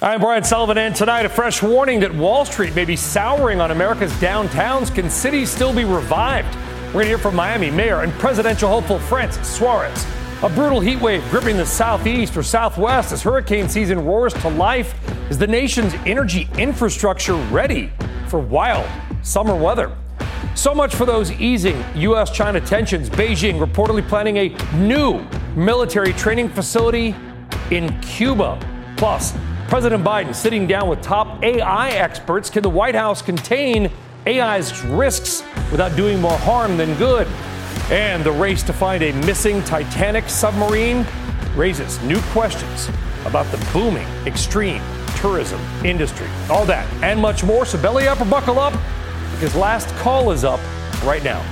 I'm Brian Sullivan, and tonight a fresh warning that Wall Street may be souring on America's downtowns. Can cities still be revived? We're going to hear from Miami Mayor and presidential hopeful Francis Suarez. A brutal heat wave gripping the southeast or southwest as hurricane season roars to life. Is the nation's energy infrastructure ready for wild summer weather? So much for those easing U.S. China tensions. Beijing reportedly planning a new military training facility in Cuba. Plus, President Biden sitting down with top AI experts. Can the White House contain AI's risks without doing more harm than good? And the race to find a missing Titanic submarine raises new questions about the booming extreme tourism industry. All that and much more. So belly up or buckle up because last call is up right now.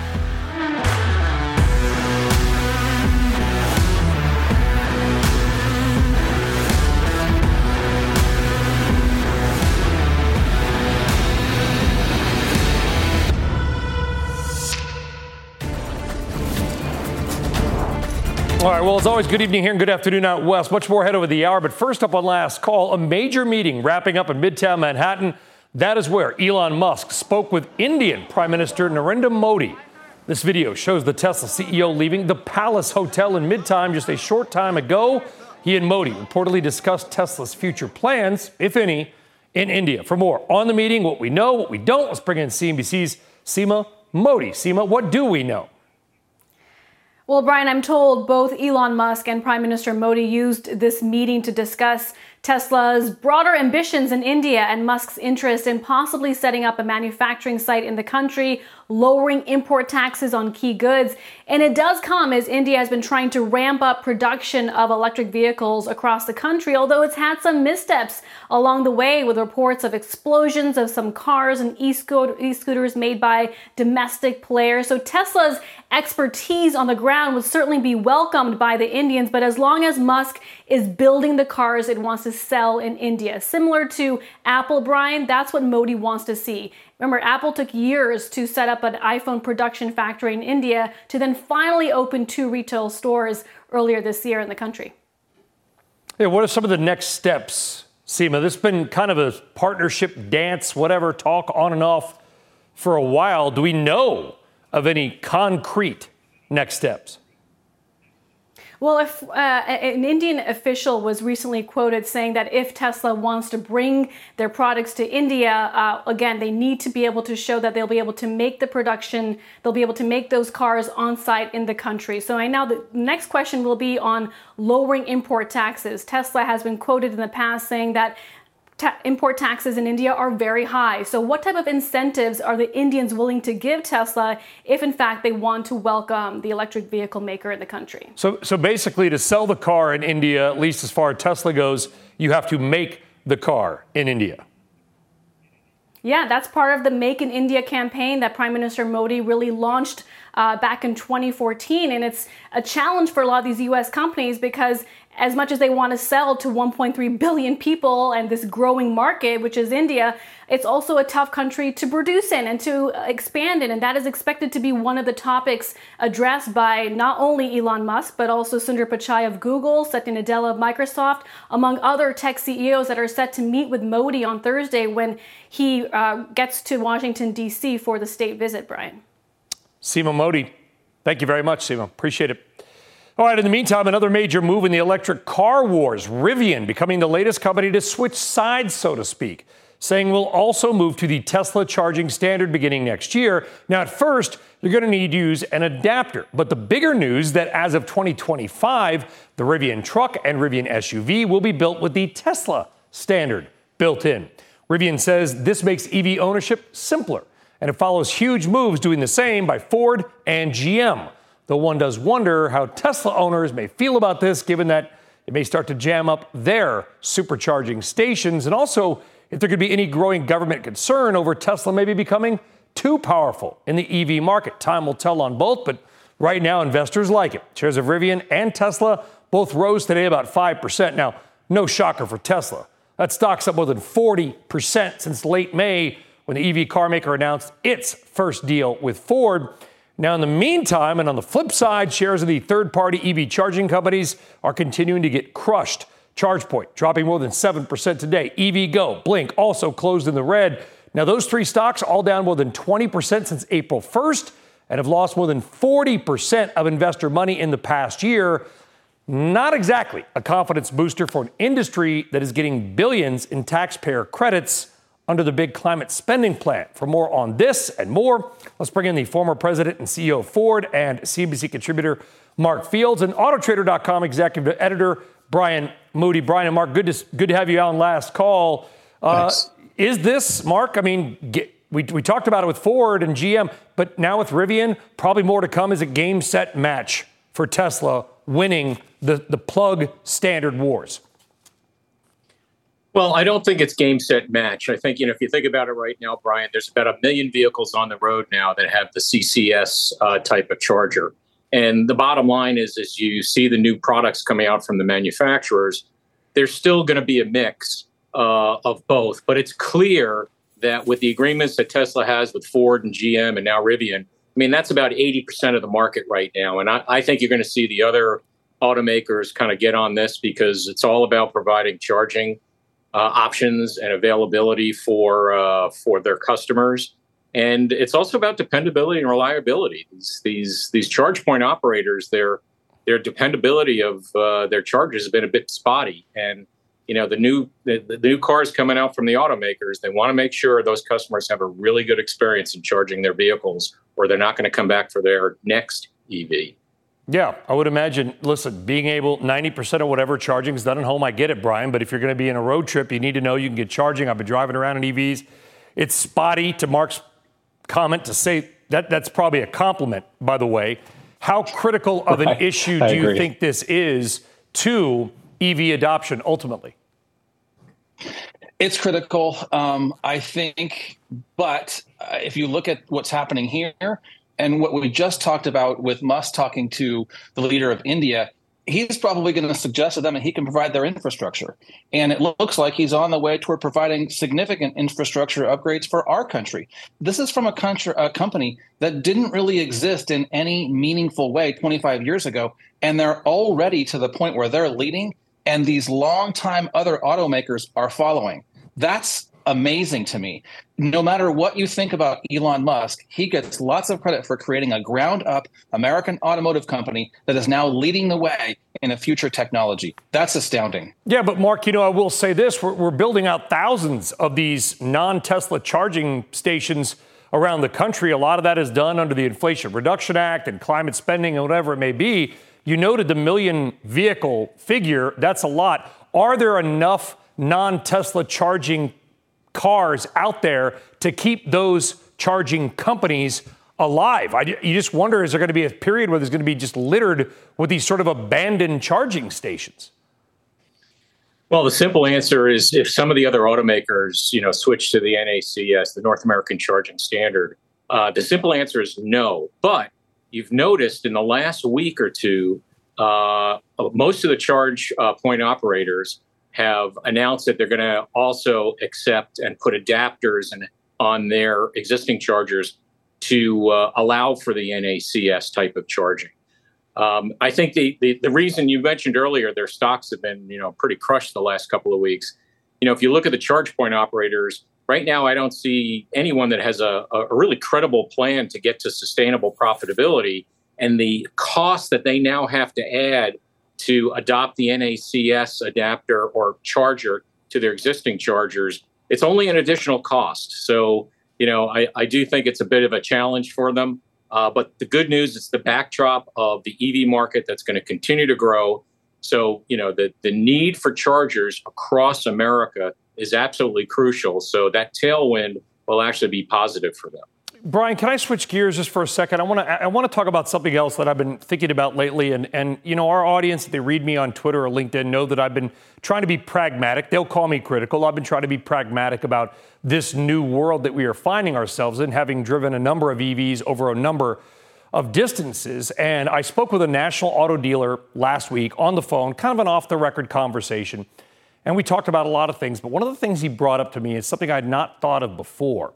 All right, well, as always, good evening here and good afternoon out west. Much more ahead over the hour. But first up on last call, a major meeting wrapping up in Midtown Manhattan. That is where Elon Musk spoke with Indian Prime Minister Narendra Modi. This video shows the Tesla CEO leaving the Palace Hotel in Midtown just a short time ago. He and Modi reportedly discussed Tesla's future plans, if any, in India. For more on the meeting, what we know, what we don't, let's bring in CNBC's Seema Modi. Seema, what do we know? Well, Brian, I'm told both Elon Musk and Prime Minister Modi used this meeting to discuss Tesla's broader ambitions in India and Musk's interest in possibly setting up a manufacturing site in the country, lowering import taxes on key goods. And it does come as India has been trying to ramp up production of electric vehicles across the country, although it's had some missteps along the way with reports of explosions of some cars and e-scooters made by domestic players. So Tesla's expertise on the ground would certainly be welcomed by the Indians, but as long as Musk is building the cars it wants to sell in India. Similar to Apple, Brian, that's what Modi wants to see. Remember, Apple took years to set up an iPhone production factory in India to then finally open two retail stores earlier this year in the country. Yeah, what are some of the next steps, Seema? This has been kind of a partnership dance, whatever, talk on and off for a while. Do we know of any concrete next steps? Well, if uh, an Indian official was recently quoted saying that if Tesla wants to bring their products to India, uh, again, they need to be able to show that they'll be able to make the production, they'll be able to make those cars on site in the country. So I know the next question will be on lowering import taxes. Tesla has been quoted in the past saying that ta- import taxes in India are very high. So, what type of incentives are the Indians willing to give Tesla if, in fact, they want to welcome the electric vehicle maker in the country? So, so basically, to sell the car in India, at least as far as Tesla goes, you have to make the car in India. Yeah, that's part of the Make in India campaign that Prime Minister Modi really launched uh, back in 2014. And it's a challenge for a lot of these US companies because as much as they want to sell to 1.3 billion people and this growing market, which is India, it's also a tough country to produce in and to expand in. And that is expected to be one of the topics addressed by not only Elon Musk, but also Sundar Pichai of Google, Satya Nadella of Microsoft, among other tech CEOs that are set to meet with Modi on Thursday when he uh, gets to Washington, D.C. for the state visit, Brian. Seema Modi, thank you very much, Seema. Appreciate it. All right, in the meantime, another major move in the electric car wars. Rivian becoming the latest company to switch sides, so to speak, saying we'll also move to the Tesla charging standard beginning next year. Now, at first, you're going to need to use an adapter. But the bigger news that as of 2025, the Rivian truck and Rivian SUV will be built with the Tesla standard built in. Rivian says this makes EV ownership simpler, and it follows huge moves doing the same by Ford and GM. Though one does wonder how Tesla owners may feel about this, given that it may start to jam up their supercharging stations, and also if there could be any growing government concern over Tesla maybe becoming too powerful in the EV market. Time will tell on both, but right now investors like it. Shares of Rivian and Tesla both rose today about 5%. Now, no shocker for Tesla. That stock's up more than 40% since late May when the EV car maker announced its first deal with Ford. Now, in the meantime, and on the flip side, shares of the third party EV charging companies are continuing to get crushed. ChargePoint dropping more than 7% today. EVgo, Blink also closed in the red. Now, those three stocks all down more than 20% since April 1st and have lost more than 40% of investor money in the past year. Not exactly a confidence booster for an industry that is getting billions in taxpayer credits under the big climate spending plan. For more on this and more, let's bring in the former president and CEO of Ford and CNBC contributor Mark Fields and Autotrader.com executive editor Brian Moody. Brian and Mark, good to, good to have you on last call. Uh, is this, Mark, I mean, get, we, we talked about it with Ford and GM, but now with Rivian, probably more to come is a game set match for Tesla winning the, the plug standard wars. Well, I don't think it's game set match. I think you know if you think about it right now, Brian, there's about a million vehicles on the road now that have the CCS uh, type of charger. And the bottom line is, as you see the new products coming out from the manufacturers, there's still going to be a mix uh, of both. But it's clear that with the agreements that Tesla has with Ford and GM and now Rivian, I mean, that's about 80% of the market right now. And I, I think you're going to see the other automakers kind of get on this because it's all about providing charging uh, options and availability for uh, for their customers. And it's also about dependability and reliability. These these, these charge point operators, their their dependability of uh, their chargers has been a bit spotty. And you know the new the, the new cars coming out from the automakers, they want to make sure those customers have a really good experience in charging their vehicles, or they're not going to come back for their next EV. Yeah, I would imagine. Listen, being able 90% of whatever charging is done at home, I get it, Brian. But if you're going to be in a road trip, you need to know you can get charging. I've been driving around in EVs. It's spotty, to Mark's comment, to say that that's probably a compliment, by the way. How critical of an issue do you think this is to EV adoption ultimately? It's critical, um, I think. But uh, if you look at what's happening here, and what we just talked about with Musk talking to the leader of India, he's probably going to suggest to them that he can provide their infrastructure. And it looks like he's on the way toward providing significant infrastructure upgrades for our country. This is from a, country, a company that didn't really exist in any meaningful way 25 years ago. And they're already to the point where they're leading, and these longtime other automakers are following. That's amazing to me. No matter what you think about Elon Musk, he gets lots of credit for creating a ground up American automotive company that is now leading the way in a future technology. That's astounding. Yeah, but Mark, you know, I will say this we're, we're building out thousands of these non Tesla charging stations around the country. A lot of that is done under the Inflation Reduction Act and climate spending and whatever it may be. You noted the million vehicle figure. That's a lot. Are there enough non Tesla charging cars out there to keep those charging companies alive. I, you just wonder is there going to be a period where there's going to be just littered with these sort of abandoned charging stations? Well, the simple answer is if some of the other automakers, you know, switch to the NACS, the North American Charging Standard, uh, the simple answer is no. But you've noticed in the last week or two, uh, most of the charge uh, point operators have announced that they're going to also accept and put adapters and on their existing chargers to uh, allow for the NACS type of charging. Um, I think the, the, the reason you mentioned earlier their stocks have been you know pretty crushed the last couple of weeks. You know, if you look at the charge point operators right now, I don't see anyone that has a, a really credible plan to get to sustainable profitability. And the cost that they now have to add to adopt the NACS adapter or charger to their existing chargers, it's only an additional cost. So, you know, I, I do think it's a bit of a challenge for them. Uh, but the good news is the backdrop of the EV market that's going to continue to grow. So, you know, the, the need for chargers across America is absolutely crucial. So that tailwind will actually be positive for them. Brian, can I switch gears just for a second? I want to I want to talk about something else that I've been thinking about lately, and and you know our audience, they read me on Twitter or LinkedIn, know that I've been trying to be pragmatic. They'll call me critical. I've been trying to be pragmatic about this new world that we are finding ourselves in, having driven a number of EVs over a number of distances. And I spoke with a national auto dealer last week on the phone, kind of an off the record conversation, and we talked about a lot of things. But one of the things he brought up to me is something I'd not thought of before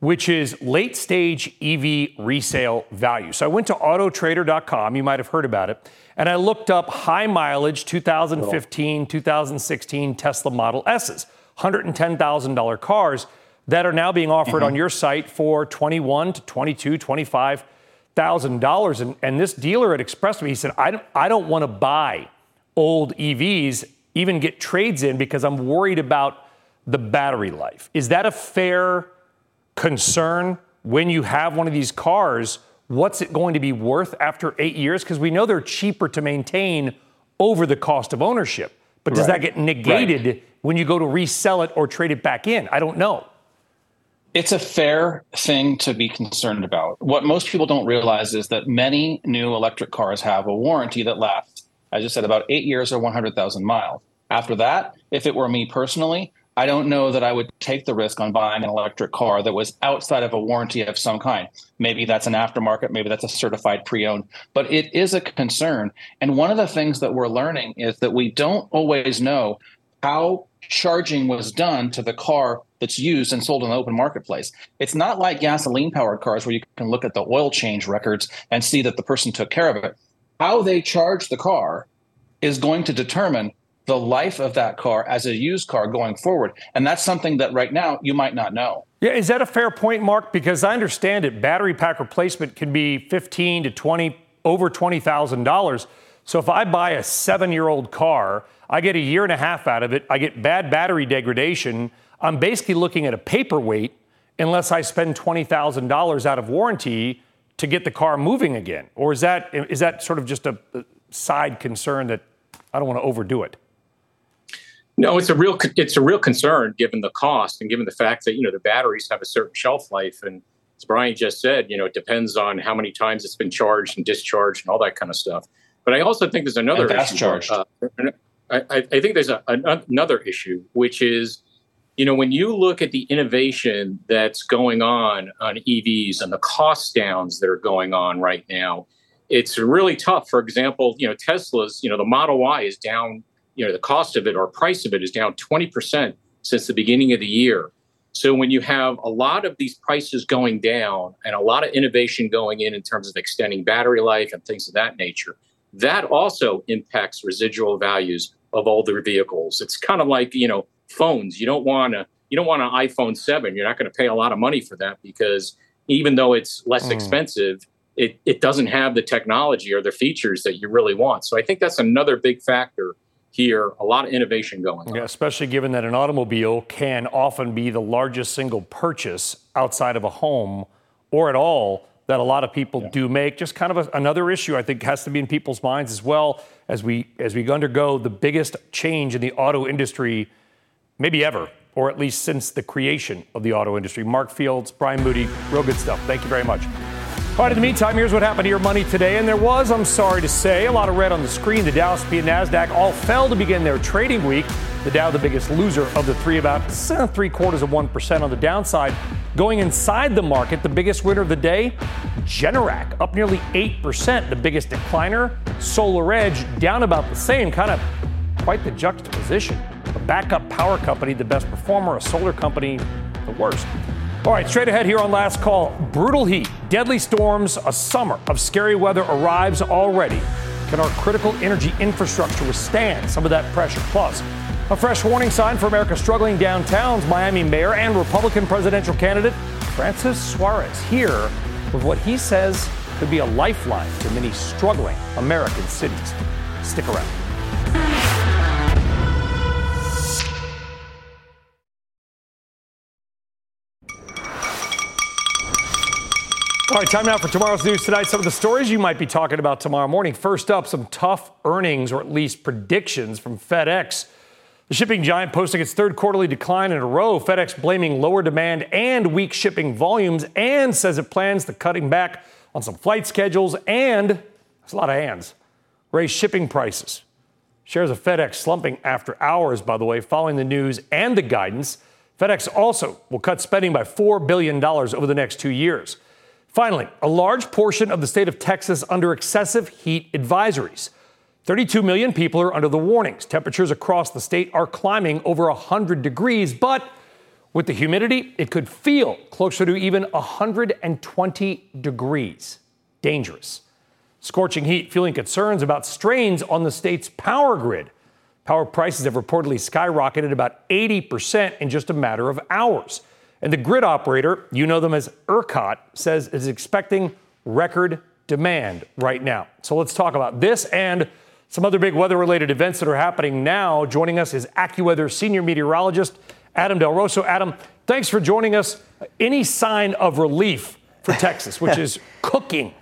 which is late stage EV resale value. So I went to autotrader.com, you might have heard about it, and I looked up high mileage 2015, 2016 Tesla Model S's, $110,000 cars that are now being offered mm-hmm. on your site for 21 to 22, 25 thousand dollars. And, this dealer had expressed to me, he said, I don't, I don't want to buy old EVs, even get trades in because I'm worried about the battery life. Is that a fair concern when you have one of these cars? What's it going to be worth after eight years? Because we know they're cheaper to maintain over the cost of ownership. But does right. that get negated right. when you go to resell it or trade it back in? I don't know. It's a fair thing to be concerned about. What most people don't realize is that many new electric cars have a warranty that lasts, as you said, about eight years or 100,000 miles. After that, if it were me personally, I don't know that I would take the risk on buying an electric car that was outside of a warranty of some kind. Maybe that's an aftermarket, maybe that's a certified pre owned, but it is a concern. And one of the things that we're learning is that we don't always know how charging was done to the car that's used and sold in the open marketplace. It's not like gasoline powered cars where you can look at the oil change records and see that the person took care of it. How they charge the car is going to determine the life of that car as a used car going forward. And that's something that right now you might not know. Yeah, is that a fair point, Mark? Because I understand it, battery pack replacement can be 15 to 20, over $20,000. So if I buy a seven year old car, I get a year and a half out of it, I get bad battery degradation. I'm basically looking at a paperweight unless I spend $20,000 out of warranty to get the car moving again. Or is that, is that sort of just a side concern that I don't want to overdo it? No, it's a real it's a real concern given the cost and given the fact that you know the batteries have a certain shelf life and as Brian just said, you know, it depends on how many times it's been charged and discharged and all that kind of stuff. But I also think there's another and fast issue. Charged. Uh, I, I, think there's a, another issue, which is, you know, when you look at the innovation that's going on on EVs and the cost downs that are going on right now, it's really tough. For example, you know, Tesla's, you know, the Model Y is down you know the cost of it or price of it is down 20% since the beginning of the year. So when you have a lot of these prices going down and a lot of innovation going in in terms of extending battery life and things of that nature that also impacts residual values of older vehicles. It's kind of like you know phones. You don't want to you don't want an iphone 7 you're not going to pay a lot of money for that because even though it's less mm. expensive it, it doesn't have the technology or the features that you really want. So i think that's another big factor here, a lot of innovation going on. Yeah, especially given that an automobile can often be the largest single purchase outside of a home or at all that a lot of people yeah. do make. Just kind of a, another issue I think has to be in people's minds as well as we as we undergo the biggest change in the auto industry maybe ever or at least since the creation of the auto industry. Mark Fields, Brian Moody, real good stuff. Thank you very much. All right, in the meantime, here's what happened to your money today. And there was, I'm sorry to say, a lot of red on the screen. The Dow, S&P, and NASDAQ all fell to begin their trading week. The Dow, the biggest loser of the three, about three quarters of 1% on the downside. Going inside the market, the biggest winner of the day, Generac, up nearly 8%. The biggest decliner, Solar Edge, down about the same. Kind of quite the juxtaposition. A backup power company, the best performer, a solar company, the worst. All right, straight ahead here on Last Call. Brutal heat, deadly storms, a summer of scary weather arrives already. Can our critical energy infrastructure withstand some of that pressure? Plus, a fresh warning sign for America's struggling downtowns. Miami mayor and Republican presidential candidate Francis Suarez here with what he says could be a lifeline to many struggling American cities. Stick around. All right, time now for tomorrow's news tonight. Some of the stories you might be talking about tomorrow morning. First up, some tough earnings, or at least predictions from FedEx. The shipping giant posting its third quarterly decline in a row. FedEx blaming lower demand and weak shipping volumes, and says it plans to cutting back on some flight schedules and there's a lot of hands. Raise shipping prices. Shares of FedEx slumping after hours, by the way, following the news and the guidance. FedEx also will cut spending by $4 billion over the next two years. Finally, a large portion of the state of Texas under excessive heat advisories. 32 million people are under the warnings. Temperatures across the state are climbing over 100 degrees, but With the humidity, it could feel closer to even 120 degrees. Dangerous. Scorching heat fueling concerns about strains on the state's power grid. Power prices have reportedly skyrocketed about 80% in just a matter of hours. And the grid operator, you know them as ERCOT, says is expecting record demand right now. So let's talk about this and some other big weather related events that are happening now. Joining us is AccuWeather senior meteorologist Adam Del Rosso. Adam, thanks for joining us. Any sign of relief for Texas, which is cooking?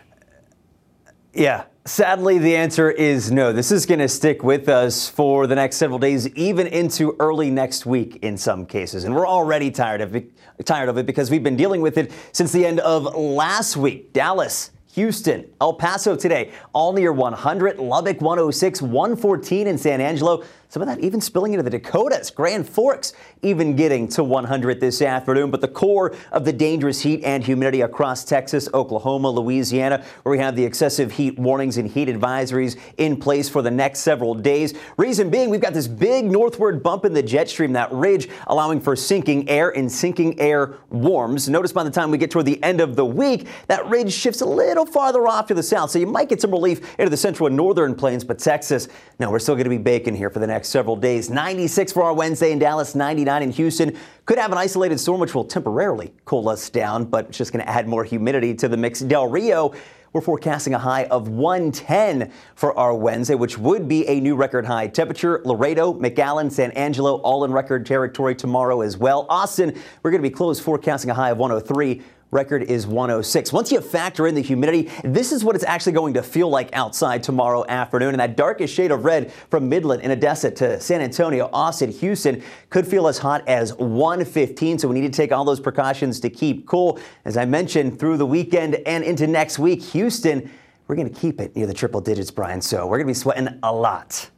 Yeah, Sadly, the answer is no. This is going to stick with us for the next several days, even into early next week in some cases. And we're already tired of it, tired of it because we've been dealing with it since the end of last week. Dallas, Houston, El Paso today, all near 100, Lubbock 106, 114 in San Angelo. Some of that even spilling into the Dakotas. Grand Forks even getting to 100 this afternoon. But the core of the dangerous heat and humidity across Texas, Oklahoma, Louisiana, where we have the excessive heat warnings and heat advisories in place for the next several days. Reason being, we've got this big northward bump in the jet stream, that ridge allowing for sinking air and sinking air warms. Notice by the time we get toward the end of the week, that ridge shifts a little farther off to the south. So you might get some relief into the central and northern plains, but Texas, no, we're still going to be baking here for the next next several days. 96 for our Wednesday in Dallas, 99 in Houston. Could have an isolated storm, which will temporarily cool us down, but it's just going to add more humidity to the mix. Del Rio, we're forecasting a high of 110 for our Wednesday, which would be a new record high temperature. Laredo, McAllen, San Angelo, all in record territory tomorrow as well. Austin, we're going to be close, forecasting a high of 103 record is 106. Once you factor in the humidity, this is what it's actually going to feel like outside tomorrow afternoon. And that darkest shade of red from Midland and Odessa to San Antonio, Austin, Houston could feel as hot as 115. So we need to take all those precautions to keep cool. As I mentioned, through the weekend and into next week, Houston, we're going to keep it near the triple digits, Brian. So we're going to be sweating a lot.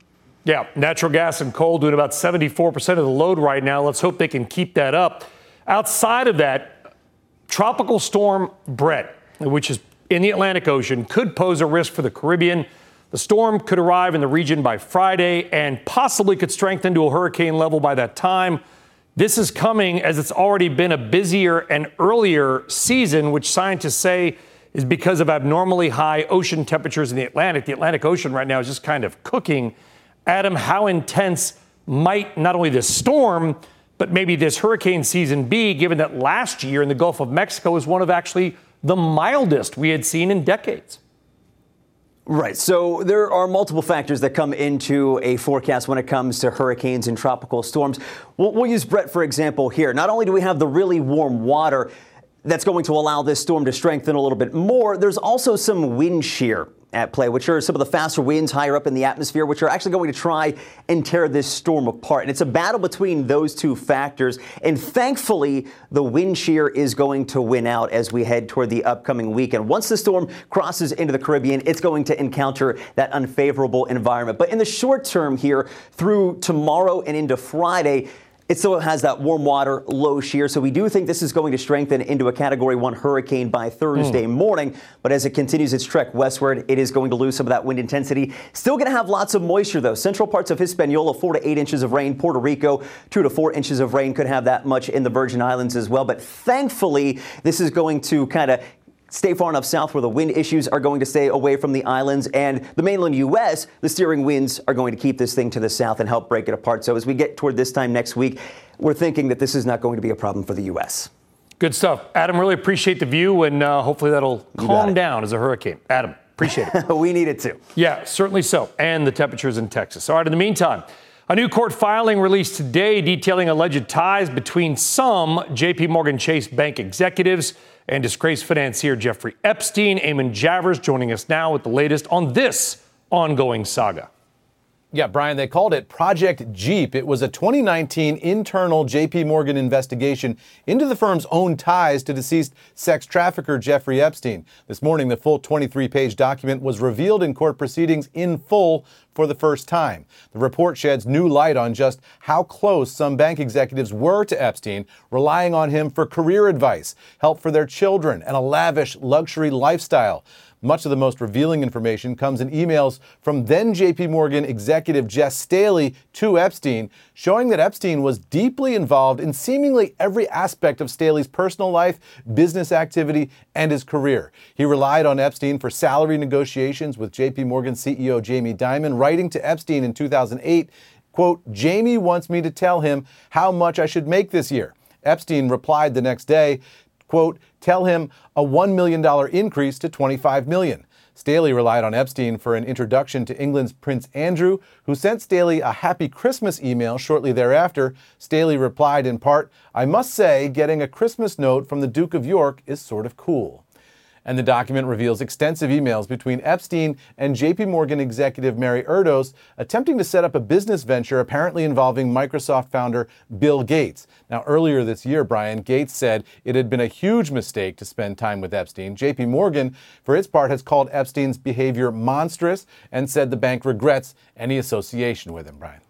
Yeah, natural gas and coal doing about 74% of the load right now. Let's hope they can keep that up. Outside of that, Tropical Storm Bret, which is in the Atlantic Ocean, could pose a risk for the Caribbean. The storm could arrive in the region by Friday and possibly could strengthen to a hurricane level by that time. This is coming as it's already been a busier and earlier season, which scientists say is because of abnormally high ocean temperatures in the Atlantic. The Atlantic Ocean right now is just kind of cooking. Adam, how intense might not only this storm, but maybe this hurricane season be, given that last year in the Gulf of Mexico was one of actually the mildest we had seen in decades. Right. So there are multiple factors that come into a forecast when it comes to hurricanes and tropical storms. We'll, we'll, use Bret, for example, here. Not only do we have the really warm water that's going to allow this storm to strengthen a little bit more, there's also some wind shear at play, which are some of the faster winds higher up in the atmosphere, which are actually going to try and tear this storm apart. And it's a battle between those two factors. And thankfully, the wind shear is going to win out as we head toward the upcoming weekend. Once the storm crosses into the Caribbean, it's going to encounter that unfavorable environment. But in the short term here, through tomorrow and into Friday, it still has that warm water, low shear. So we do think this is going to strengthen into a Category 1 hurricane by Thursday mm. morning. But as it continues its trek westward, it is going to lose some of that wind intensity. Still going to have lots of moisture, though. Central parts of Hispaniola, 4 to 8 inches of rain. Puerto Rico, 2 to 4 inches of rain. Could have that much in the Virgin Islands as well. But thankfully, this is going to kind of stay far enough south where the wind issues are going to stay away from the islands and the mainland U.S. The steering winds are going to keep this thing to the south and help break it apart. So as we get toward this time next week, we're thinking that this is not going to be a problem for the U.S. Good stuff. Adam, really appreciate the view, and uh, hopefully that'll calm down as a hurricane. Adam, appreciate it. we need it too. Yeah, certainly so. And the temperatures in Texas. All right, in the meantime, a new court filing released today detailing alleged ties between some JP Morgan Chase Bank executives and disgraced financier Jeffrey Epstein. Eamon Javers joining us now with the latest on this ongoing saga. Yeah, Brian, they called it Project Jeep. It was a 2019 internal JP Morgan investigation into the firm's own ties to deceased sex trafficker Jeffrey Epstein. This morning, the full 23 page document was revealed in court proceedings in full for the first time. The report sheds new light on just how close some bank executives were to Epstein, relying on him for career advice, help for their children, and a lavish luxury lifestyle. Much of the most revealing information comes in emails from then JP Morgan executive Jes Staley to Epstein, showing that Epstein was deeply involved in seemingly every aspect of Staley's personal life, business activity, and his career. He relied on Epstein for salary negotiations with JP Morgan CEO Jamie Dimon, writing to Epstein in 2008, quote, Jamie wants me to tell him how much I should make this year. Epstein replied the next day, quote, tell him a $1 million increase to 25 million. Staley relied on Epstein for an introduction to England's Prince Andrew, who sent Staley a happy Christmas email shortly thereafter. Staley replied in part, I must say, getting a Christmas note from the Duke of York is sort of cool and the document reveals extensive emails between Epstein and JP Morgan executive Mary Erdoes attempting to set up a business venture apparently involving Microsoft founder Bill Gates. Now, earlier this year, Brian Gates said it had been a huge mistake to spend time with Epstein. JP Morgan, for its part, has called Epstein's behavior monstrous and said the bank regrets any association with him, Brian.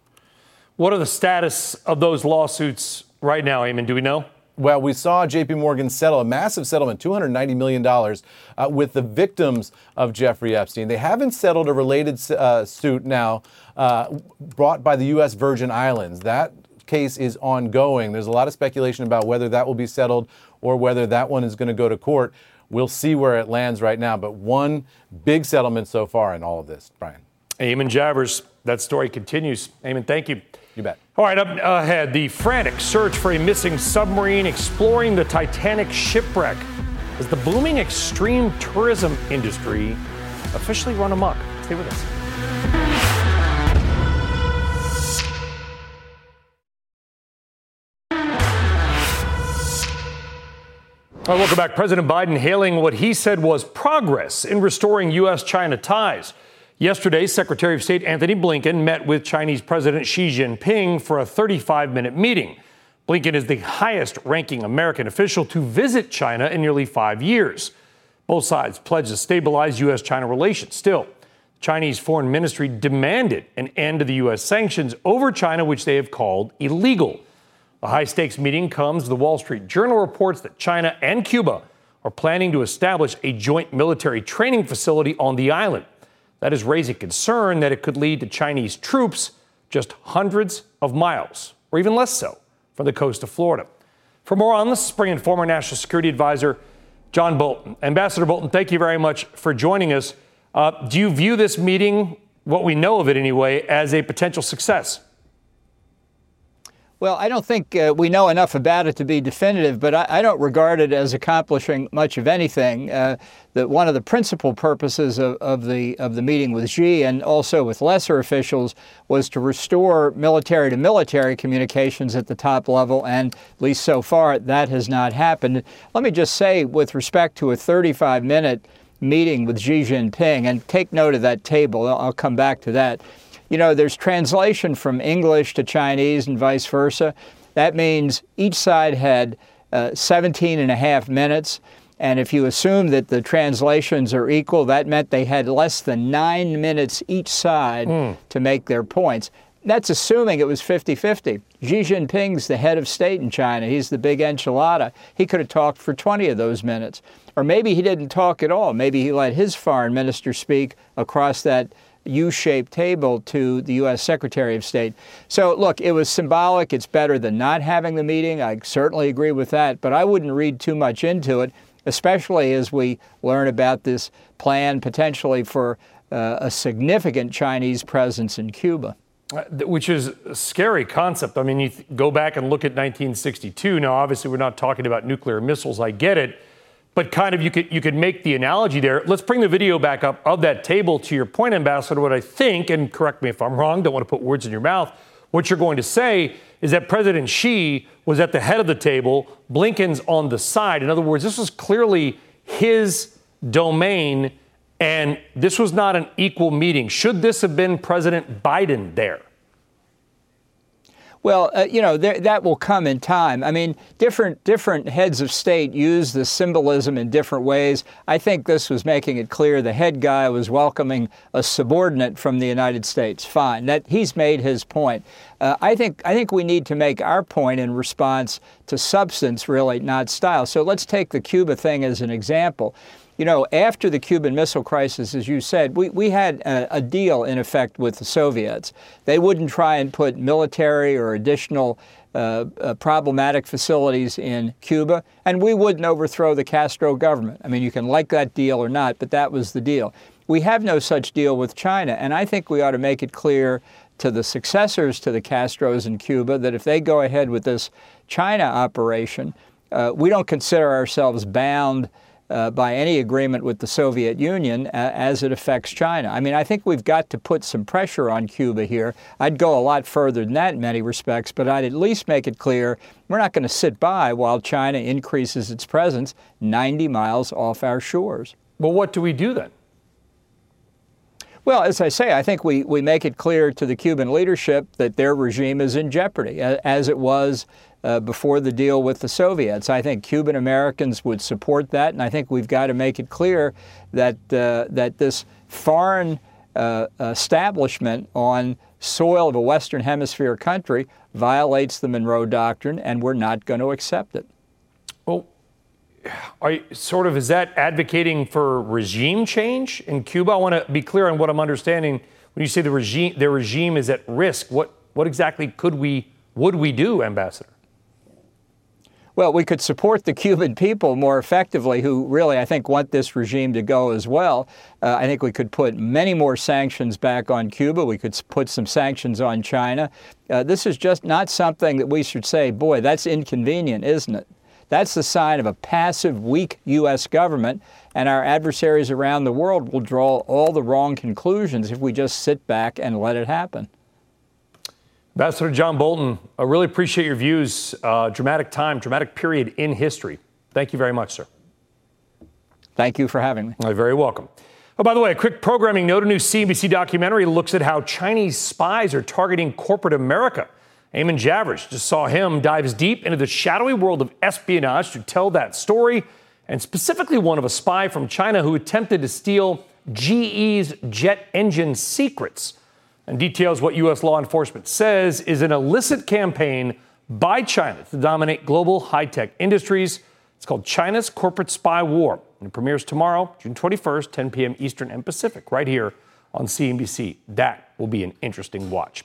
What are the status of those lawsuits right now, Eamon? Do we know? Well, we saw JP Morgan settle a massive settlement, $290 million, uh, with the victims of Jeffrey Epstein. They haven't settled a related uh, suit now uh, brought by the U.S. Virgin Islands. That case is ongoing. There's a lot of speculation about whether that will be settled or whether that one is going to go to court. We'll see where it lands right now, but one big settlement so far in all of this, Brian. Eamon Javers, that story continues. Eamon, thank you. You bet. All right, up ahead, the frantic search for a missing submarine exploring the Titanic shipwreck as the booming extreme tourism industry officially run amok. Stay with us. All right, welcome back. President Biden hailing what he said was progress in restoring U.S. China ties. Yesterday, Secretary of State Antony Blinken met with Chinese President Xi Jinping for a 35 minute meeting. Blinken is the highest ranking American official to visit China in nearly five years. Both sides pledged to stabilize U.S. China relations. Still, the Chinese foreign ministry demanded an end to the U.S. sanctions over China, which they have called illegal. The high stakes meeting comes. The Wall Street Journal reports that China and Cuba are planning to establish a joint military training facility on the island. That is raising concern that it could lead to Chinese troops just hundreds of miles, or even less so, from the coast of Florida. For more on this, bring in former National Security Advisor John Bolton. Ambassador Bolton, thank you very much for joining us. Uh, do you view this meeting, what we know of it anyway, as a potential success? Well, I don't think uh, we know enough about it to be definitive, but I, I don't regard it as accomplishing much of anything. Uh, that one of the principal purposes of, of, the of the meeting with Xi and also with lesser officials was to restore military to military communications at the top level, and at least so far that has not happened. Let me just say, with respect to a 35 minute meeting with Xi Jinping, and take note of that table. I'll come back to that you know, there's translation from English to Chinese and vice versa. That means each side had uh, 17 and a half minutes. And if you assume that the translations are equal, that meant they had less than nine minutes each side mm. to make their points. That's assuming it was 50 50. Xi Jinping's the head of state in China. He's the big enchilada. He could have talked for 20 of those minutes. Or maybe he didn't talk at all. Maybe he let his foreign minister speak across that U-shaped table to the U.S. Secretary of State. So look, it was symbolic. It's better than not having the meeting. I certainly agree with that, but I wouldn't read too much into it, especially as we learn about this plan potentially for uh, a significant Chinese presence in Cuba. Uh, which is a scary concept. I mean, you th- go back and look at 1962. Now, obviously, we're not talking about nuclear missiles. I get it but kind of you could you could make the analogy there. Let's bring the video back up of that table to your point, Ambassador. What I think, and correct me if I'm wrong, don't want to put words in your mouth. What you're going to say is that President Xi was at the head of the table, Blinken's on the side. In other words, this was clearly his domain, and this was not an equal meeting. Should this have been President Biden there? Well, uh, you know that will come in time. I mean, different different heads of state use the symbolism in different ways. I think this was making it clear the head guy was welcoming a subordinate from the United States. Fine, that he's made his point. Uh, I think I think we need to make our point in response to substance, really, not style. So let's take the Cuba thing as an example you know, after the Cuban Missile Crisis, as you said, we, we had a, a deal in effect with the Soviets. They wouldn't try and put military or additional uh, uh, problematic facilities in Cuba, and we wouldn't overthrow the Castro government. I mean, you can like that deal or not, but that was the deal. We have no such deal with China, and I think we ought to make it clear to the successors to the Castros in Cuba that if they go ahead with this China operation, uh, we don't consider ourselves bound uh, by any agreement with the Soviet Union uh, as it affects China. I mean, I think we've got to put some pressure on Cuba here. I'd go a lot further than that in many respects, but I'd at least make it clear we're not going to sit by while China increases its presence 90 miles off our shores. Well, what do we do then? Well, as I say, I think we, we make it clear to the Cuban leadership that their regime is in jeopardy, as it was uh, before the deal with the Soviets. I think Cuban Americans would support that, and I think we've got to make it clear that uh, that this foreign uh, establishment on soil of a Western Hemisphere country violates the Monroe Doctrine, and we're not going to accept it. Are you, sort of is that advocating for regime change in Cuba? I want to be clear on what I'm understanding when you say the regime the regime is at risk. What what exactly could we would we do, Ambassador? Well, we could support the Cuban people more effectively, who really, I think, want this regime to go as well. Uh, I think we could put many more sanctions back on Cuba. We could put some sanctions on China. Uh, this is just not something that we should say, boy, that's inconvenient, isn't it? That's the sign of a passive, weak U.S. government, and our adversaries around the world will draw all the wrong conclusions if we just sit back and let it happen. Ambassador John Bolton, I really appreciate your views. Uh, dramatic time, dramatic period in history. Thank you very much, sir. Thank you for having me. You're very welcome. Oh, by the way, a quick programming note a new CNBC documentary looks at how Chinese spies are targeting corporate America. Eamon Javers just saw him dives deep into the shadowy world of espionage to tell that story, and specifically one of a spy from China who attempted to steal GE's jet engine secrets and details what U.S. law enforcement says is an illicit campaign by China to dominate global high tech industries. It's called China's Corporate Spy War, and it premieres tomorrow, June 21st, 10 p.m. Eastern and Pacific, right here on CNBC. That will be an interesting watch.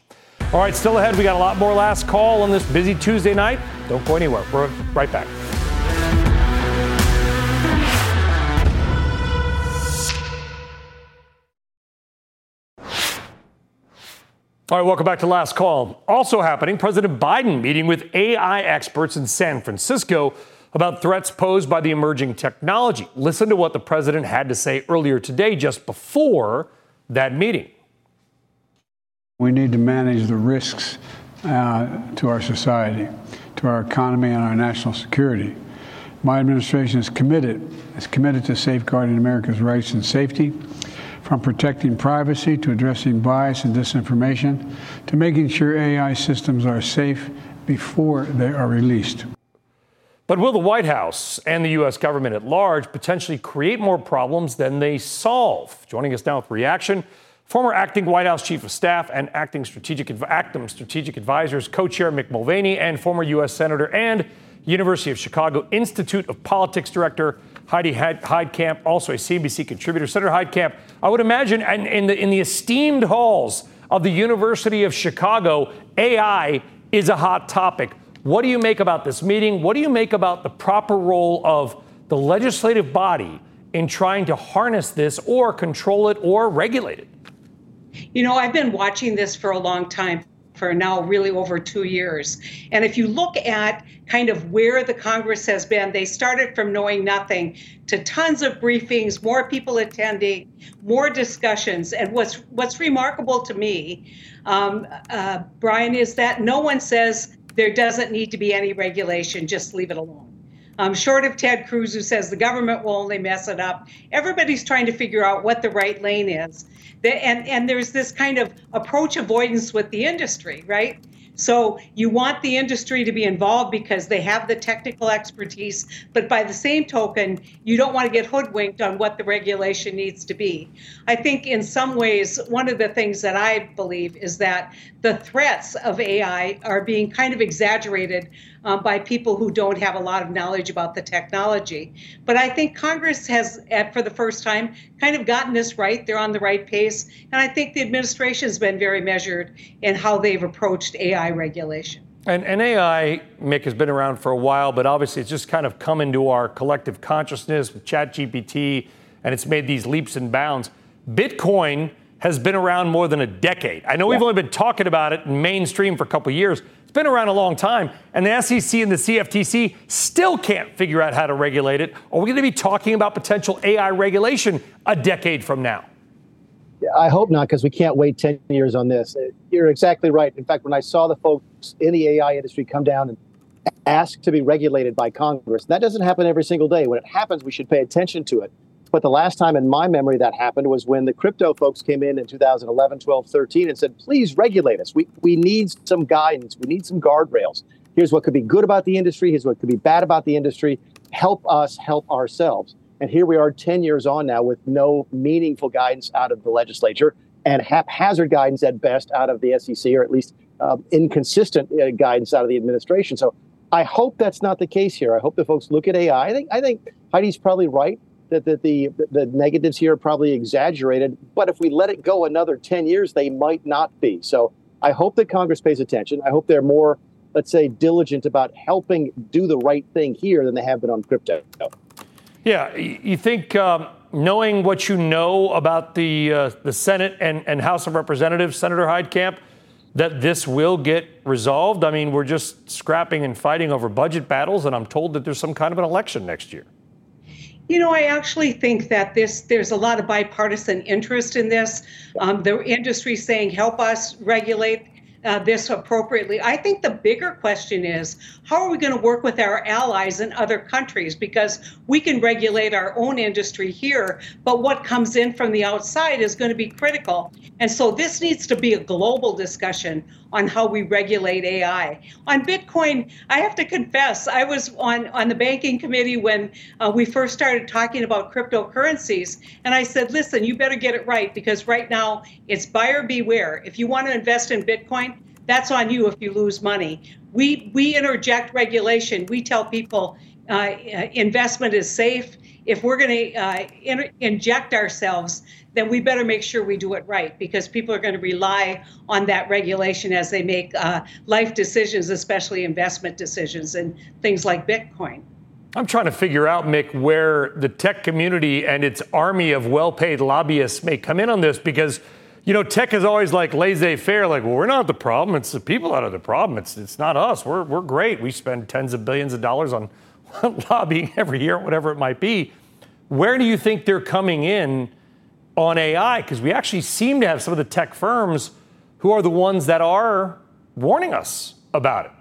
All right, still ahead, we got a lot more last call on this busy Tuesday night. Don't go anywhere. We're right back. All right, welcome back to Last Call. Also happening, President Biden meeting with AI experts in San Francisco about threats posed by the emerging technology. Listen to what the president had to say earlier today, just before that meeting. We need to manage the risks uh, to our society, to our economy, and our national security. My administration is committed, is committed to safeguarding America's rights and safety from protecting privacy to addressing bias and disinformation to making sure AI systems are safe before they are released. But will the White House and the U.S. government at large potentially create more problems than they solve? Joining us now with reaction, former acting White House Chief of Staff and acting strategic, Actum Strategic Advisors co-chair Mick Mulvaney and former U.S. Senator and University of Chicago Institute of Politics Director Heidi Heitkamp, also a CNBC contributor. Senator Heitkamp, I would imagine in the, in the esteemed halls of the University of Chicago, AI is a hot topic. What do you make about this meeting? What do you make about the proper role of the legislative body in trying to harness this or control it or regulate it? You know, I've been watching this for a long time for now really over two years. And if you look at kind of where the Congress has been, they started from knowing nothing to tons of briefings, more people attending, more discussions. And what's what's remarkable to me, um, uh, Brian, is that no one says there doesn't need to be any regulation. Just leave it alone. Um, short of Ted Cruz, who says the government will only mess it up, everybody's trying to figure out what the right lane is and and there's this kind of approach avoidance with the industry, right? So you want the industry to be involved because they have the technical expertise, but by the same token, you don't want to get hoodwinked on what the regulation needs to be. I think in some ways, one of the things that I believe is that the threats of AI are being kind of exaggerated um, by people who don't have a lot of knowledge about the technology. But I think Congress has, for the first time, kind of gotten this right. They're on the right pace. And I think the administration has been very measured in how they've approached AI regulation. And, and, AI, Mick, has been around for a while, but obviously it's just kind of come into our collective consciousness with ChatGPT, and it's made these leaps and bounds. Bitcoin has been around more than a decade. I know yeah. we've only been talking about it in mainstream for a couple years. Been around a long time, and the SEC and the CFTC still can't figure out how to regulate it. Are we going to be talking about potential AI regulation a decade from now? I hope not, because we can't wait 10 years on this. You're exactly right. In fact, when I saw the folks in the AI industry come down and ask to be regulated by Congress, that doesn't happen every single day. When it happens, we should pay attention to it. But the last time in my memory that happened was when the crypto folks came in in 2011, 12, 13 and said, please regulate us. We, we need some guidance. We need some guardrails. Here's what could be good about the industry. Here's what could be bad about the industry. Help us help ourselves. And here we are 10 years on now with no meaningful guidance out of the legislature and haphazard guidance at best out of the SEC, or at least uh, inconsistent uh, guidance out of the administration. So I hope that's not the case here. I hope the folks look at AI. I think I think Heidi's probably right that, the the negatives here are probably exaggerated. But if we let it go another 10 years, they might not be. So I hope that Congress pays attention. I hope they're more, let's say, diligent about helping do the right thing here than they have been on crypto. Yeah, you think um, knowing what you know about the uh, the Senate and, and House of Representatives, Senator Heitkamp, that this will get resolved? I mean, we're just scrapping and fighting over budget battles, and I'm told that there's some kind of an election next year. You know, I actually think that this there's a lot of bipartisan interest in this. Um, the industry saying, "Help us regulate." Uh, this appropriately. I think the bigger question is how are we going to work with our allies in other countries? Because we can regulate our own industry here, but what comes in from the outside is going to be critical. And so this needs to be a global discussion on how we regulate AI. On Bitcoin, I have to confess, I was on, on the banking committee when uh, we first started talking about cryptocurrencies. And I said, listen, you better get it right because right now it's buyer beware. If you want to invest in Bitcoin, that's on you if you lose money. We, we interject regulation. We tell people uh, investment is safe. If we're going to uh, in, inject ourselves, then we better make sure we do it right because people are going to rely on that regulation as they make uh, life decisions, especially investment decisions and things like Bitcoin. I'm trying to figure out, Mick, where the tech community and its army of well paid lobbyists may come in on this because, you know, tech is always like laissez faire, like, well, we're not the problem. It's the people that are the problem. It's, it's not us. We're, we're great. We spend tens of billions of dollars on lobbying every year, whatever it might be. Where do you think they're coming in on AI because we actually seem to have some of the tech firms who are the ones that are warning us about it.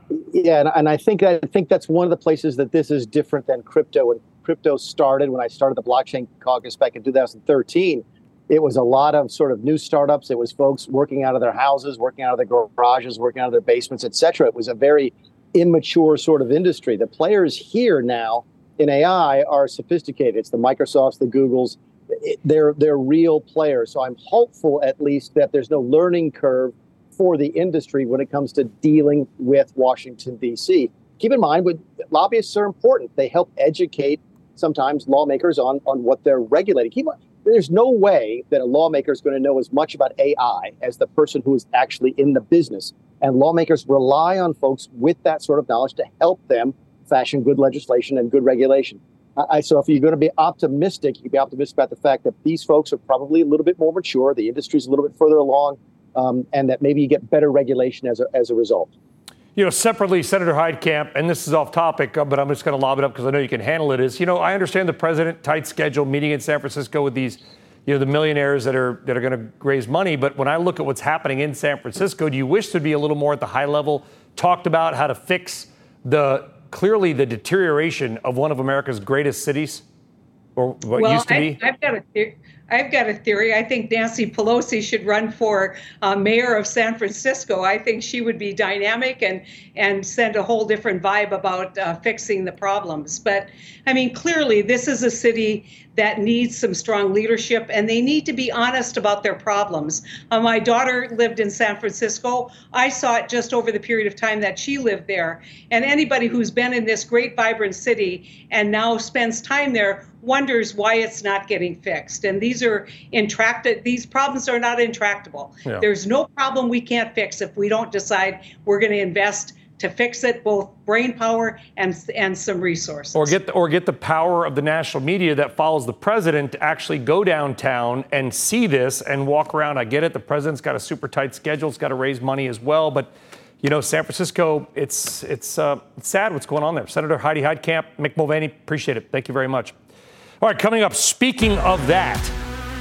Yeah, and, I think I think that's one of the places that this is different than crypto. When crypto started, when I started the blockchain caucus back in 2013, it was a lot of sort of new startups. It was folks working out of their houses, working out of their garages, working out of their basements, etc. It was a very immature sort of industry. The players here now in AI are sophisticated. It's the Microsofts, the Googles, they're they're real players. So I'm hopeful at least that there's no learning curve for the industry when it comes to dealing with Washington D.C. Keep in mind, with lobbyists are important. They help educate sometimes lawmakers on on what they're regulating. Keep there's no way that a lawmaker is going to know as much about AI as the person who is actually in the business. And lawmakers rely on folks with that sort of knowledge to help them fashion good legislation and good regulation. I, so if you're going to be optimistic, you can be optimistic about the fact that these folks are probably a little bit more mature, the industry's a little bit further along, um, and that maybe you get better regulation as a, as a result. You know, separately, Senator Heitkamp, and this is off topic, uh, but I'm just going to lob it up because I know you can handle it. Is you know, I understand the president tight schedule meeting in San Francisco with these, you know, the millionaires that are that are going to raise money. But when I look at what's happening in San Francisco, do you wish to be a little more at the high level, talked about how to fix the clearly the deterioration of one of America's greatest cities, or what well, used to I, be? I've got a I've got a theory. I think Nancy Pelosi should run for uh, mayor of San Francisco. I think she would be dynamic and and send a whole different vibe about uh, fixing the problems. But I mean, clearly, this is a city that needs some strong leadership, and they need to be honest about their problems. Uh, my daughter lived in San Francisco. I saw it just over the period of time that she lived there. And anybody who's been in this great, vibrant city and now spends time there wonders why it's not getting fixed. And these are intractable, these problems are not intractable. Yeah. There's no problem we can't fix if we don't decide we're going to invest to fix it, both brain power and and some resources. Or get the, or get the power of the national media that follows the president to actually go downtown and see this and walk around. I get it. The president's got a super tight schedule. It's got to raise money as well, but. You know, San Francisco, it's, it's, uh, it's sad what's going on there. Senator Heidi Heitkamp, Mick Mulvaney, appreciate it. Thank you very much. All right, coming up, speaking of that,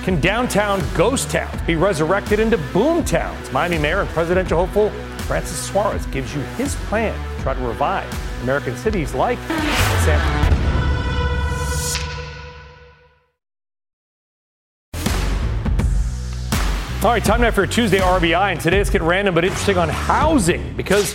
can downtown ghost towns be resurrected into boom towns? Miami Mayor and presidential hopeful Francis Suarez gives you his plan to try to revive American cities like San Francisco. All right, time now for Tuesday RBI, and today let's get random but interesting on housing because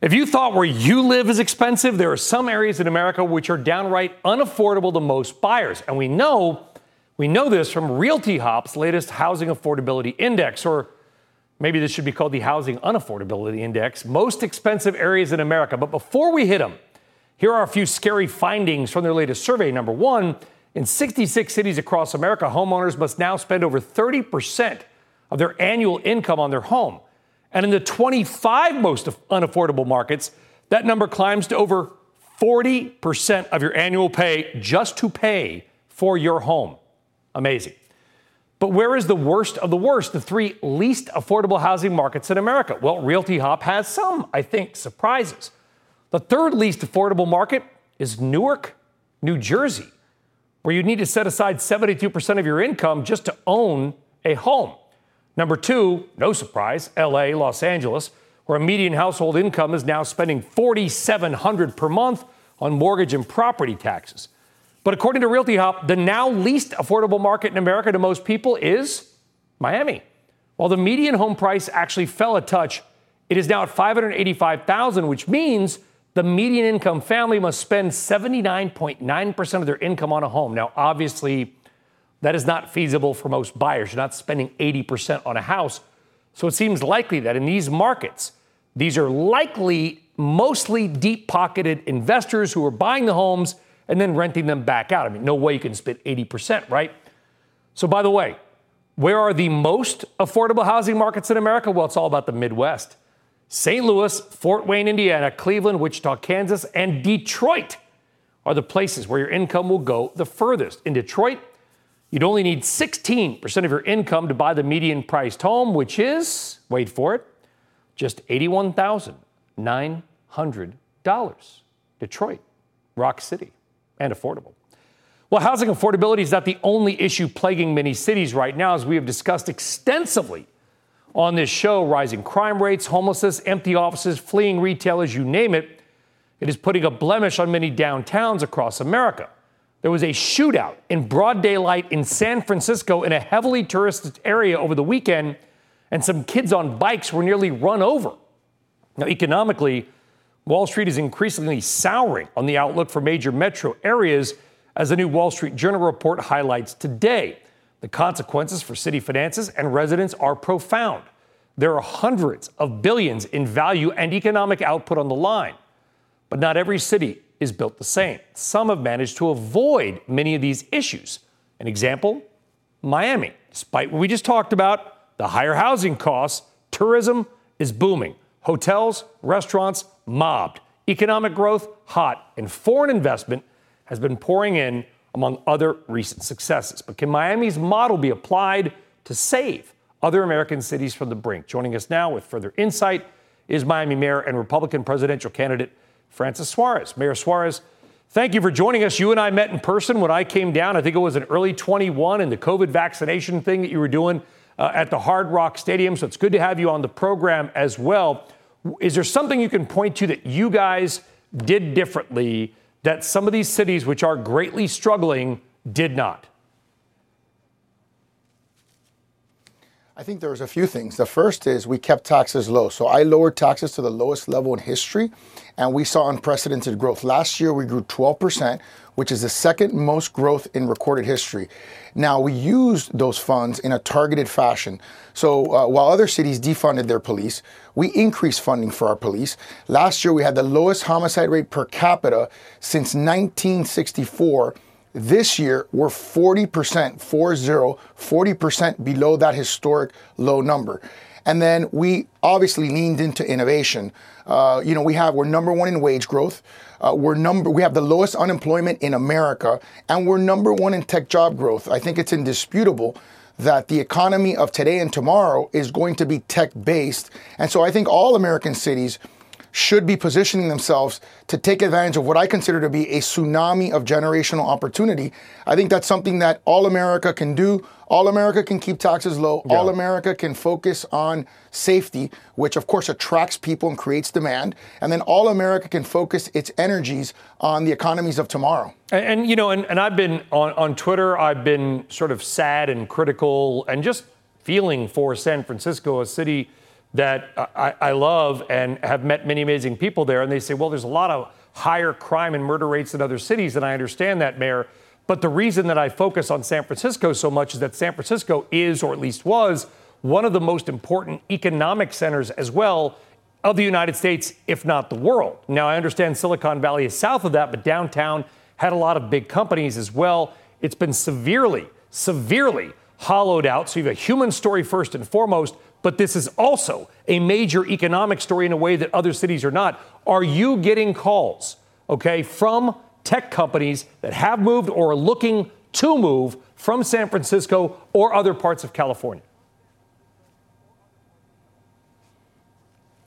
if you thought where you live is expensive, there are some areas in America which are downright unaffordable to most buyers. And we know we know this from RealtyHop's latest housing affordability index or maybe this should be called the housing unaffordability index, most expensive areas in America. But before we hit them, here are a few scary findings from their latest survey. Number 1, in 66 cities across America, homeowners must now spend over 30% of their annual income on their home. And in the 25 most unaffordable markets, that number climbs to over 40% of your annual pay just to pay for your home. Amazing. But where is the worst of the worst, the three least affordable housing markets in America? Well, RealtyHop has some, I think, surprises. The third least affordable market is Newark, New Jersey, where you need to set aside 72% of your income just to own a home. Number two, no surprise, LA, Los Angeles, where a median household income is now spending 4700 per month on mortgage and property taxes. But according to RealtyHop, the now least affordable market in America to most people is Miami. While the median home price actually fell a touch, it is now at 585,000, which means the median income family must spend 79.9% of their income on a home. Now, obviously, that is not feasible for most buyers. You're not spending 80% on a house. So it seems likely that in these markets, these are likely mostly deep pocketed investors who are buying the homes and then renting them back out. I mean, no way you can spend 80%, right? So, by the way, where are the most affordable housing markets in America? Well, it's all about the Midwest. St. Louis, Fort Wayne, Indiana, Cleveland, Wichita, Kansas, and Detroit are the places where your income will go the furthest. In Detroit, You'd only need 16% of your income to buy the median priced home, which is, wait for it, just $81,900. Detroit, Rock City, and affordable. Well, housing affordability is not the only issue plaguing many cities right now, as we have discussed extensively on this show. Rising crime rates, homelessness, empty offices, fleeing retailers, you name it. It is putting a blemish on many downtowns across America. There was a shootout in broad daylight in San Francisco in a heavily touristed area over the weekend, and some kids on bikes were nearly run over. Now, economically, Wall Street is increasingly souring on the outlook for major metro areas, as the new Wall Street Journal report highlights today. The consequences for city finances and residents are profound. There are hundreds of billions in value and economic output on the line. But not every city is built the same. Some have managed to avoid many of these issues. An example Miami. Despite what we just talked about, the higher housing costs, tourism is booming. Hotels, restaurants, mobbed. Economic growth, hot. And foreign investment has been pouring in among other recent successes. But can Miami's model be applied to save other American cities from the brink? Joining us now with further insight is Miami Mayor and Republican presidential candidate Francis Suarez. Mayor Suarez, thank you for joining us. You and I met in person when I came down. I think it was in early 21 in the COVID vaccination thing that you were doing uh, at the Hard Rock Stadium. So it's good to have you on the program as well. Is there something you can point to that you guys did differently that some of these cities, which are greatly struggling, did not? I think there was a few things. The first is we kept taxes low. So I lowered taxes to the lowest level in history, and we saw unprecedented growth. Last year, we grew 12%, which is the second most growth in recorded history. Now, we used those funds in a targeted fashion. So uh, while other cities defunded their police, we increased funding for our police. Last year, we had the lowest homicide rate per capita since 1964 this year, we're 40%, 40, 40% below that historic low number. And then we obviously leaned into innovation. Uh, you know, we have we're number one in wage growth. Uh, we're number we have the lowest unemployment in America, and we're number one in tech job growth. I think it's indisputable that the economy of today and tomorrow is going to be tech based. And so I think all American cities should be positioning themselves to take advantage of what I consider to be a tsunami of generational opportunity. I think that's something that all America can do. All America can keep taxes low. Yeah. All America can focus on safety, which of course attracts people and creates demand. And then all America can focus its energies on the economies of tomorrow. And, and you know, and, and I've been on, on Twitter, I've been sort of sad and critical and just feeling for San Francisco, a city that I, I, love and have met many amazing people there. And they say, well, there's a lot of higher crime and murder rates in other cities. And I understand that, Mayor. But the reason that I focus on San Francisco so much is that San Francisco is, or at least was, one of the most important economic centers as well of the United States, if not the world. Now, I understand Silicon Valley is south of that, but downtown had a lot of big companies as well. It's been severely, severely hollowed out. So you have a human story first and foremost, but this is also a major economic story in a way that other cities are not. Are you getting calls, okay, from tech companies that have moved or are looking to move from San Francisco or other parts of California?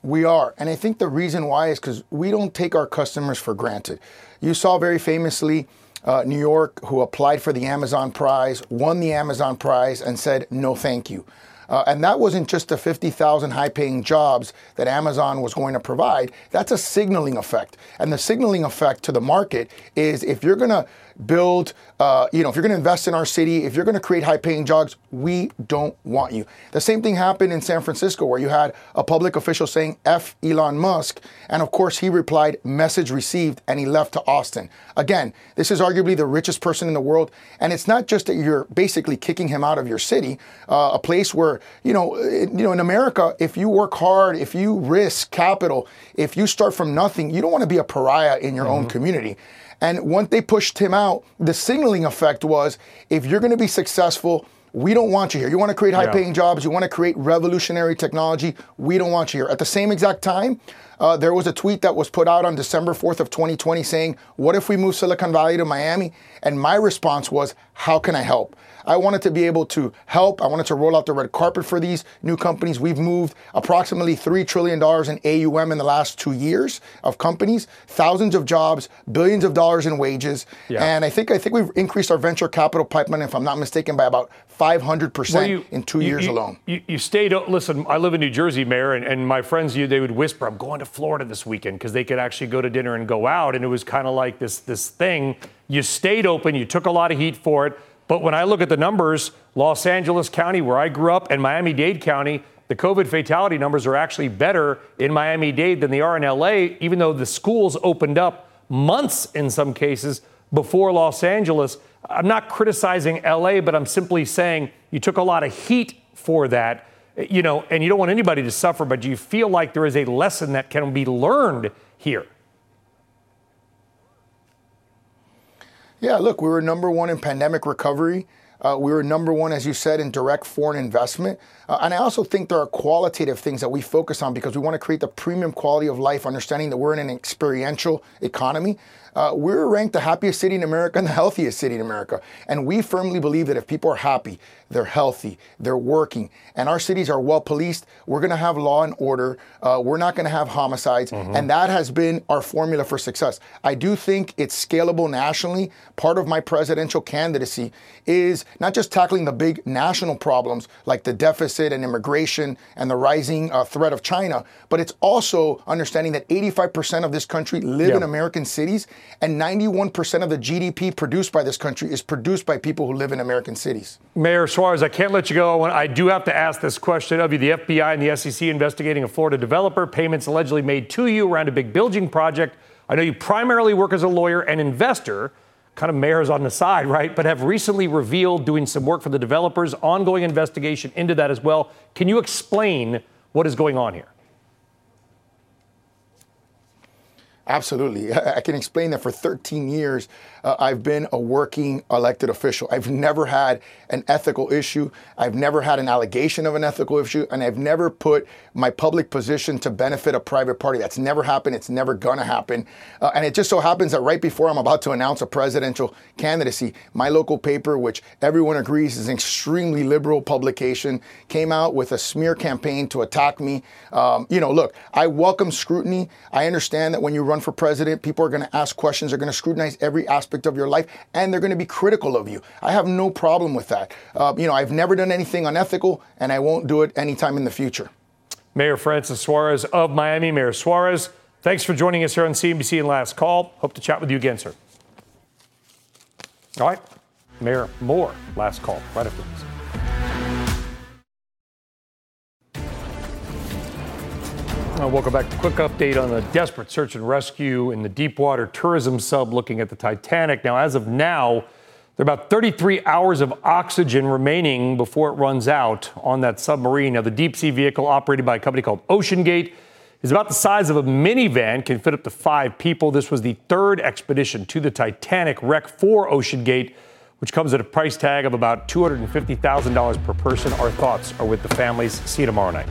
We are. And I think the reason why is because we don't take our customers for granted. You saw very famously uh, New York, who applied for the Amazon prize, won the Amazon prize, and said, no, thank you. Uh, and that wasn't just the 50,000 high paying jobs that Amazon was going to provide. That's a signaling effect. And the signaling effect to the market is if you're going to build, uh, you know, if you're going to invest in our city, if you're going to create high paying jobs, we don't want you. The same thing happened in San Francisco where you had a public official saying F Elon Musk. And of course, he replied, message received, and he left to Austin. Again, this is arguably the richest person in the world. And it's not just that you're basically kicking him out of your city, uh, a place where, you know, you know, in America, if you work hard, if you risk capital, if you start from nothing, you don't want to be a pariah in your mm-hmm. own community. And once they pushed him out, the signaling effect was if you're going to be successful, we don't want you here. You want to create high paying yeah. jobs, you want to create revolutionary technology, we don't want you here. At the same exact time, uh, there was a tweet that was put out on December 4th of 2020 saying, what if we move Silicon Valley to Miami? And my response was, how can I help? I wanted to be able to help. I wanted to roll out the red carpet for these new companies. We've moved approximately $3 trillion in AUM in the last two years of companies, thousands of jobs, billions of dollars in wages. Yeah. And I think I think we've increased our venture capital pipeline, if I'm not mistaken, by about 500% well, you, in two you, years you, alone. You, stayed, listen, I live in New Jersey, Mayor, and, and my friends, you, they would whisper, I'm going to Florida this weekend because they could actually go to dinner and go out. And it was kind of like this, this thing. You stayed open, you took a lot of heat for it. But when I look at the numbers, Los Angeles County, where I grew up, and Miami Dade County, the COVID fatality numbers are actually better in Miami Dade than they are in LA, even though the schools opened up months in some cases before Los Angeles. I'm not criticizing LA, but I'm simply saying you took a lot of heat for that, you know, and you don't want anybody to suffer, but do you feel like there is a lesson that can be learned here? Yeah, look, we were number one in pandemic recovery. Uh, we were number one, as you said, in direct foreign investment. Uh, and I also think there are qualitative things that we focus on because we want to create the premium quality of life, understanding that we're in an experiential economy. Uh, we're ranked the happiest city in America and the healthiest city in America. And we firmly believe that if people are happy, they're healthy, they're working, and our cities are well policed, we're going to have law and order. Uh, we're not going to have homicides. Mm-hmm. And that has been our formula for success. I do think it's scalable nationally. Part of my presidential candidacy is not just tackling the big national problems like the deficit and immigration and the rising uh, threat of China, but it's also understanding that 85% of this country live yeah. in American cities And 91% of the GDP produced by this country is produced by people who live in American cities. Mayor Suarez, I can't let you go. I do have to ask this question of you. The FBI and the SEC investigating a Florida developer, payments allegedly made to you around a big building project. I know you primarily work as a lawyer and investor kind of mayors on the side, right? But have recently revealed doing some work for the developers, ongoing investigation into that as well. Can you explain what is going on here? Absolutely. I can explain that for 13 years, uh, I've been a working elected official. I've never had an ethical issue. I've never had an allegation of an ethical issue. And I've never put my public position to benefit a private party. That's never happened. It's never going to happen. Uh, and it just so happens that right before I'm about to announce a presidential candidacy, my local paper, which everyone agrees is an extremely liberal publication, came out with a smear campaign to attack me. Um, you know, look, I welcome scrutiny. I understand that when you run run for president, people are going to ask questions, they're going to scrutinize every aspect of your life, and they're going to be critical of you. I have no problem with that. Uh, you know, I've never done anything unethical, and I won't do it anytime in the future. Mayor Francis Suarez of Miami. Mayor Suarez, thanks for joining us here on CNBC and Last Call. Hope to chat with you again, sir. All right, Mayor Moore, last call, right after this. Welcome back. To Quick update on the desperate search and rescue in the Deepwater tourism sub looking at the Titanic. Now, as of now, there are about 33 hours of oxygen remaining before it runs out on that submarine. Now, the deep sea vehicle operated by a company called OceanGate is about the size of a minivan, can fit up to five people. This was the third expedition to the Titanic wreck for OceanGate, which comes at a price tag of about $250,000 per person. Our thoughts are with the families. See you tomorrow night.